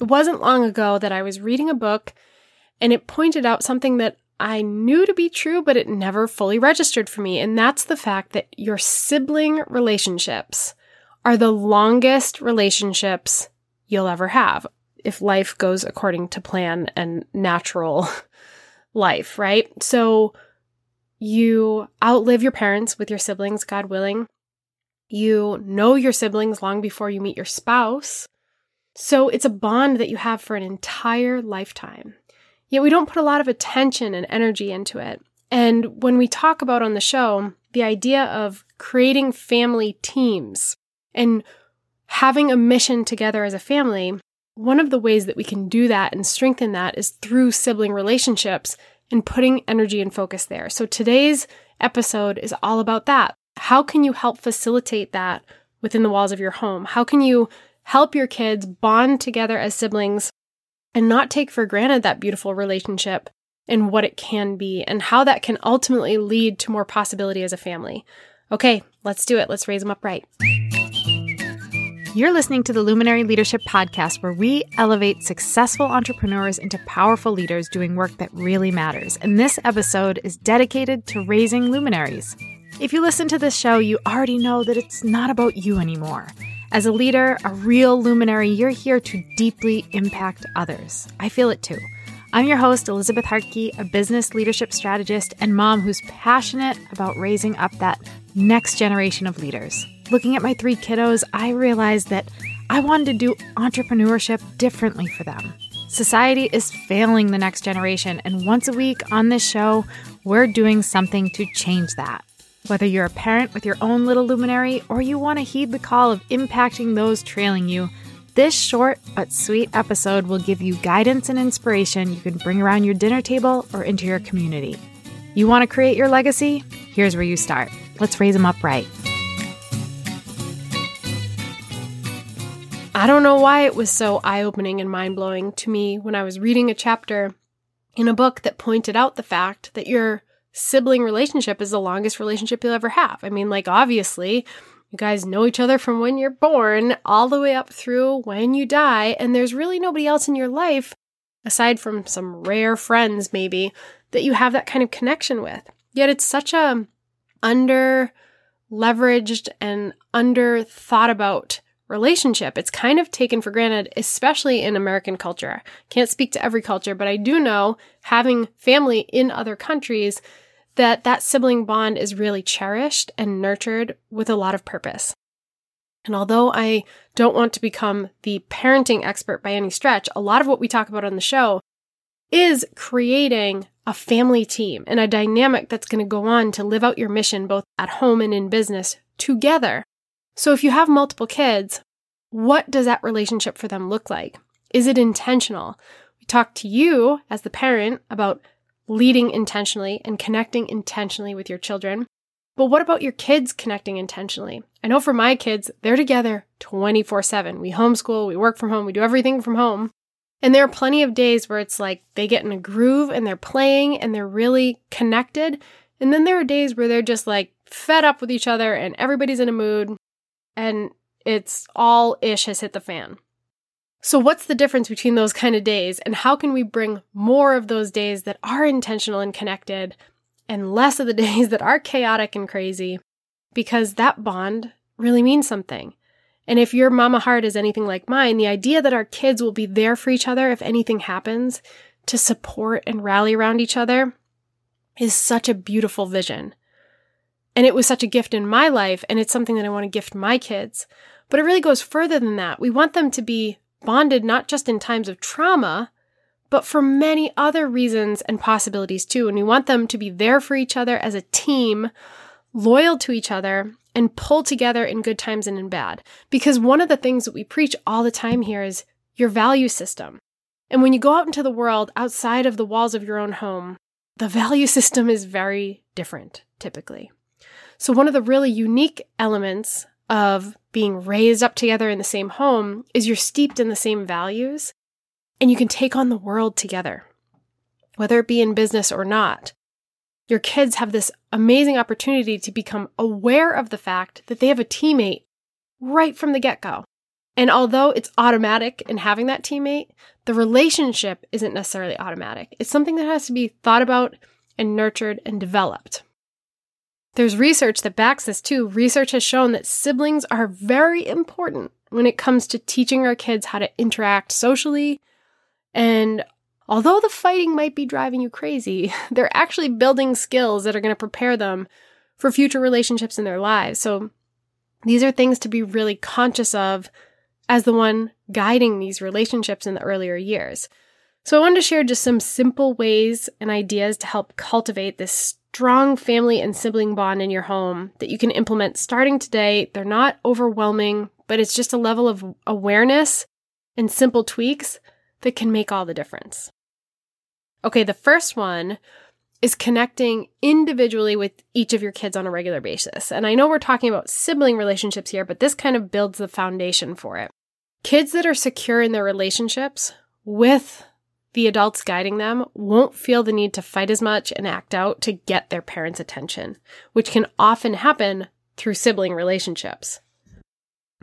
It wasn't long ago that I was reading a book and it pointed out something that I knew to be true, but it never fully registered for me. And that's the fact that your sibling relationships are the longest relationships you'll ever have if life goes according to plan and natural life, right? So you outlive your parents with your siblings, God willing. You know your siblings long before you meet your spouse. So it's a bond that you have for an entire lifetime. Yet we don't put a lot of attention and energy into it. And when we talk about on the show, the idea of creating family teams and having a mission together as a family, one of the ways that we can do that and strengthen that is through sibling relationships and putting energy and focus there. So today's episode is all about that. How can you help facilitate that within the walls of your home? How can you help your kids bond together as siblings and not take for granted that beautiful relationship and what it can be and how that can ultimately lead to more possibility as a family? Okay, let's do it. Let's raise them up right. You're listening to the Luminary Leadership Podcast, where we elevate successful entrepreneurs into powerful leaders doing work that really matters. And this episode is dedicated to raising luminaries. If you listen to this show, you already know that it's not about you anymore. As a leader, a real luminary, you're here to deeply impact others. I feel it too. I'm your host, Elizabeth Hartke, a business leadership strategist and mom who's passionate about raising up that next generation of leaders looking at my three kiddos, I realized that I wanted to do entrepreneurship differently for them. Society is failing the next generation, and once a week on this show, we're doing something to change that. Whether you're a parent with your own little luminary or you want to heed the call of impacting those trailing you, this short but sweet episode will give you guidance and inspiration you can bring around your dinner table or into your community. You want to create your legacy? Here's where you start. Let's raise them up right. I don't know why it was so eye opening and mind blowing to me when I was reading a chapter in a book that pointed out the fact that your sibling relationship is the longest relationship you'll ever have. I mean, like, obviously, you guys know each other from when you're born all the way up through when you die, and there's really nobody else in your life, aside from some rare friends maybe, that you have that kind of connection with. Yet it's such a under leveraged and under thought about relationship. It's kind of taken for granted, especially in American culture. Can't speak to every culture, but I do know having family in other countries that that sibling bond is really cherished and nurtured with a lot of purpose. And although I don't want to become the parenting expert by any stretch, a lot of what we talk about on the show is creating a family team and a dynamic that's going to go on to live out your mission both at home and in business together so if you have multiple kids, what does that relationship for them look like? Is it intentional? We talk to you as the parent about leading intentionally and connecting intentionally with your children. But what about your kids connecting intentionally? I know for my kids, they're together 24 7. We homeschool, we work from home, we do everything from home. And there are plenty of days where it's like they get in a groove and they're playing and they're really connected. And then there are days where they're just like fed up with each other and everybody's in a mood and it's all ish has hit the fan. So, what's the difference between those kind of days, and how can we bring more of those days that are intentional and connected, and less of the days that are chaotic and crazy? Because that bond really means something. And if your mama heart is anything like mine, the idea that our kids will be there for each other if anything happens, to support and rally around each other, is such a beautiful vision. And it was such a gift in my life, and it's something that I want to gift my kids. But it really goes further than that. We want them to be bonded not just in times of trauma, but for many other reasons and possibilities too. And we want them to be there for each other as a team, loyal to each other, and pull together in good times and in bad. Because one of the things that we preach all the time here is your value system. And when you go out into the world outside of the walls of your own home, the value system is very different typically. So, one of the really unique elements of being raised up together in the same home is you're steeped in the same values and you can take on the world together, whether it be in business or not. Your kids have this amazing opportunity to become aware of the fact that they have a teammate right from the get go. And although it's automatic in having that teammate, the relationship isn't necessarily automatic. It's something that has to be thought about and nurtured and developed. There's research that backs this too. Research has shown that siblings are very important when it comes to teaching our kids how to interact socially. And although the fighting might be driving you crazy, they're actually building skills that are going to prepare them for future relationships in their lives. So these are things to be really conscious of as the one guiding these relationships in the earlier years. So I wanted to share just some simple ways and ideas to help cultivate this strong family and sibling bond in your home that you can implement starting today. They're not overwhelming, but it's just a level of awareness and simple tweaks that can make all the difference. Okay, the first one is connecting individually with each of your kids on a regular basis. And I know we're talking about sibling relationships here, but this kind of builds the foundation for it. Kids that are secure in their relationships with the adults guiding them won't feel the need to fight as much and act out to get their parents' attention, which can often happen through sibling relationships.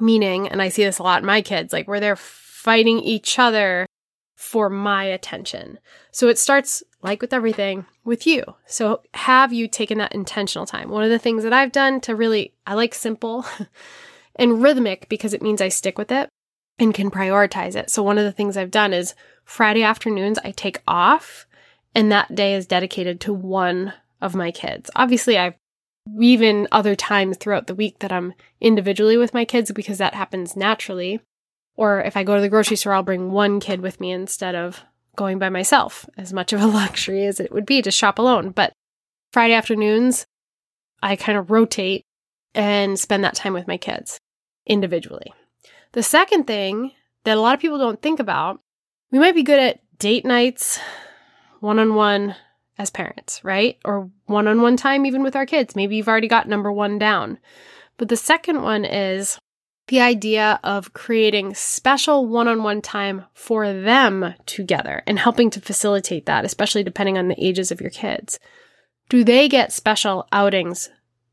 Meaning, and I see this a lot in my kids, like where they're fighting each other for my attention. So it starts, like with everything, with you. So have you taken that intentional time? One of the things that I've done to really, I like simple and rhythmic because it means I stick with it and can prioritize it. So one of the things I've done is Friday afternoons I take off and that day is dedicated to one of my kids. Obviously, I've even other times throughout the week that I'm individually with my kids because that happens naturally. Or if I go to the grocery store, I'll bring one kid with me instead of going by myself, as much of a luxury as it would be to shop alone. But Friday afternoons, I kind of rotate and spend that time with my kids individually. The second thing that a lot of people don't think about, we might be good at date nights, one on one as parents, right? Or one on one time even with our kids. Maybe you've already got number one down. But the second one is the idea of creating special one on one time for them together and helping to facilitate that, especially depending on the ages of your kids. Do they get special outings,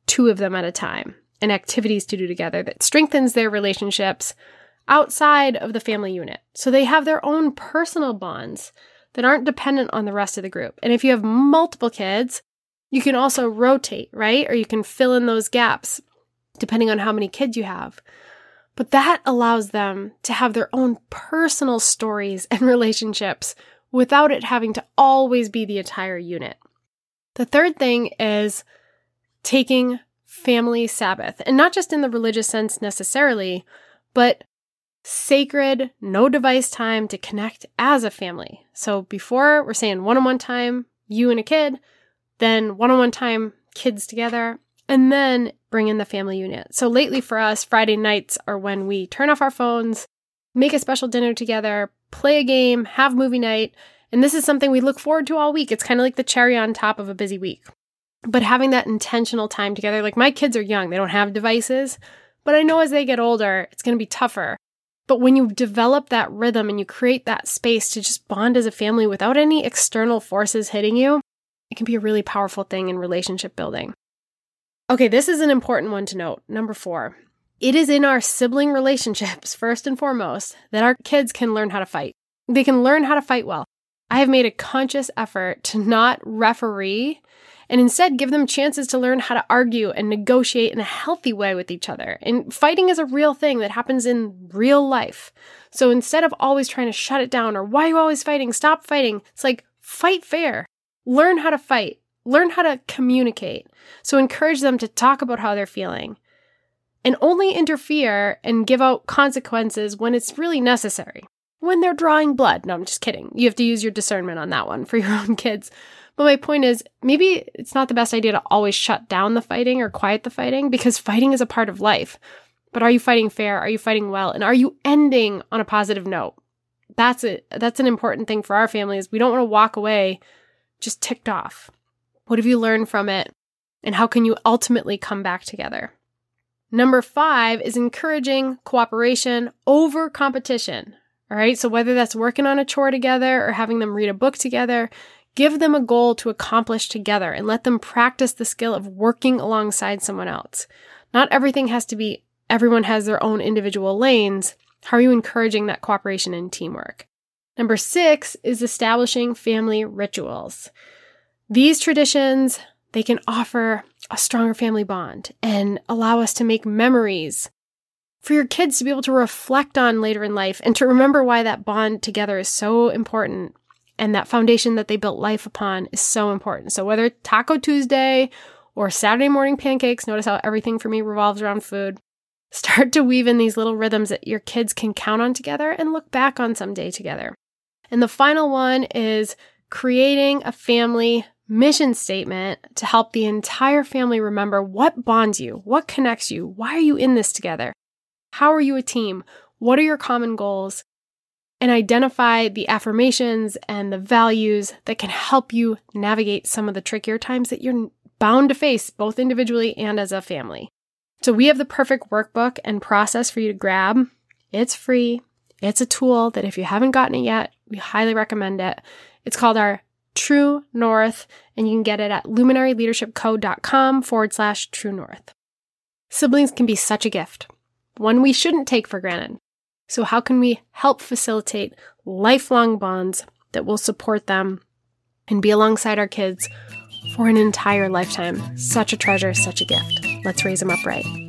two of them at a time, and activities to do together that strengthens their relationships outside of the family unit? So they have their own personal bonds that aren't dependent on the rest of the group. And if you have multiple kids, you can also rotate, right? Or you can fill in those gaps depending on how many kids you have. But that allows them to have their own personal stories and relationships without it having to always be the entire unit. The third thing is taking family Sabbath, and not just in the religious sense necessarily, but sacred, no device time to connect as a family. So before we're saying one on one time, you and a kid, then one on one time, kids together, and then bring in the family unit. So lately for us, Friday nights are when we turn off our phones, make a special dinner together, play a game, have movie night. And this is something we look forward to all week. It's kind of like the cherry on top of a busy week. But having that intentional time together, like my kids are young, they don't have devices, but I know as they get older, it's going to be tougher. But when you develop that rhythm and you create that space to just bond as a family without any external forces hitting you, it can be a really powerful thing in relationship building. Okay, this is an important one to note. Number four. It is in our sibling relationships, first and foremost, that our kids can learn how to fight. They can learn how to fight well. I have made a conscious effort to not referee and instead give them chances to learn how to argue and negotiate in a healthy way with each other. And fighting is a real thing that happens in real life. So instead of always trying to shut it down or why are you always fighting? Stop fighting. It's like fight fair. Learn how to fight. Learn how to communicate. So encourage them to talk about how they're feeling. And only interfere and give out consequences when it's really necessary. When they're drawing blood. No, I'm just kidding. You have to use your discernment on that one for your own kids. But my point is, maybe it's not the best idea to always shut down the fighting or quiet the fighting because fighting is a part of life. But are you fighting fair? Are you fighting well? And are you ending on a positive note? That's it. That's an important thing for our families. We don't want to walk away just ticked off. What have you learned from it? And how can you ultimately come back together? Number five is encouraging cooperation over competition. All right. So whether that's working on a chore together or having them read a book together, give them a goal to accomplish together and let them practice the skill of working alongside someone else. Not everything has to be everyone has their own individual lanes, How are you encouraging that cooperation and teamwork? Number six is establishing family rituals. These traditions, they can offer a stronger family bond and allow us to make memories for your kids to be able to reflect on later in life and to remember why that bond together is so important and that foundation that they built life upon is so important. So whether Taco Tuesday or Saturday morning pancakes, notice how everything for me revolves around food. Start to weave in these little rhythms that your kids can count on together and look back on someday together. And the final one is creating a family mission statement to help the entire family remember what bonds you, what connects you, why are you in this together? How are you a team? What are your common goals? And identify the affirmations and the values that can help you navigate some of the trickier times that you're bound to face, both individually and as a family. So, we have the perfect workbook and process for you to grab. It's free. It's a tool that if you haven't gotten it yet, we highly recommend it. It's called our True North, and you can get it at luminaryleadershipco.com forward slash True North. Siblings can be such a gift one we shouldn't take for granted. So, how can we help facilitate lifelong bonds that will support them and be alongside our kids for an entire lifetime? Such a treasure, such a gift. Let's raise them up right.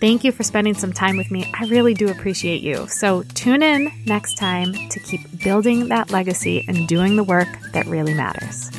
Thank you for spending some time with me. I really do appreciate you. So tune in next time to keep building that legacy and doing the work that really matters.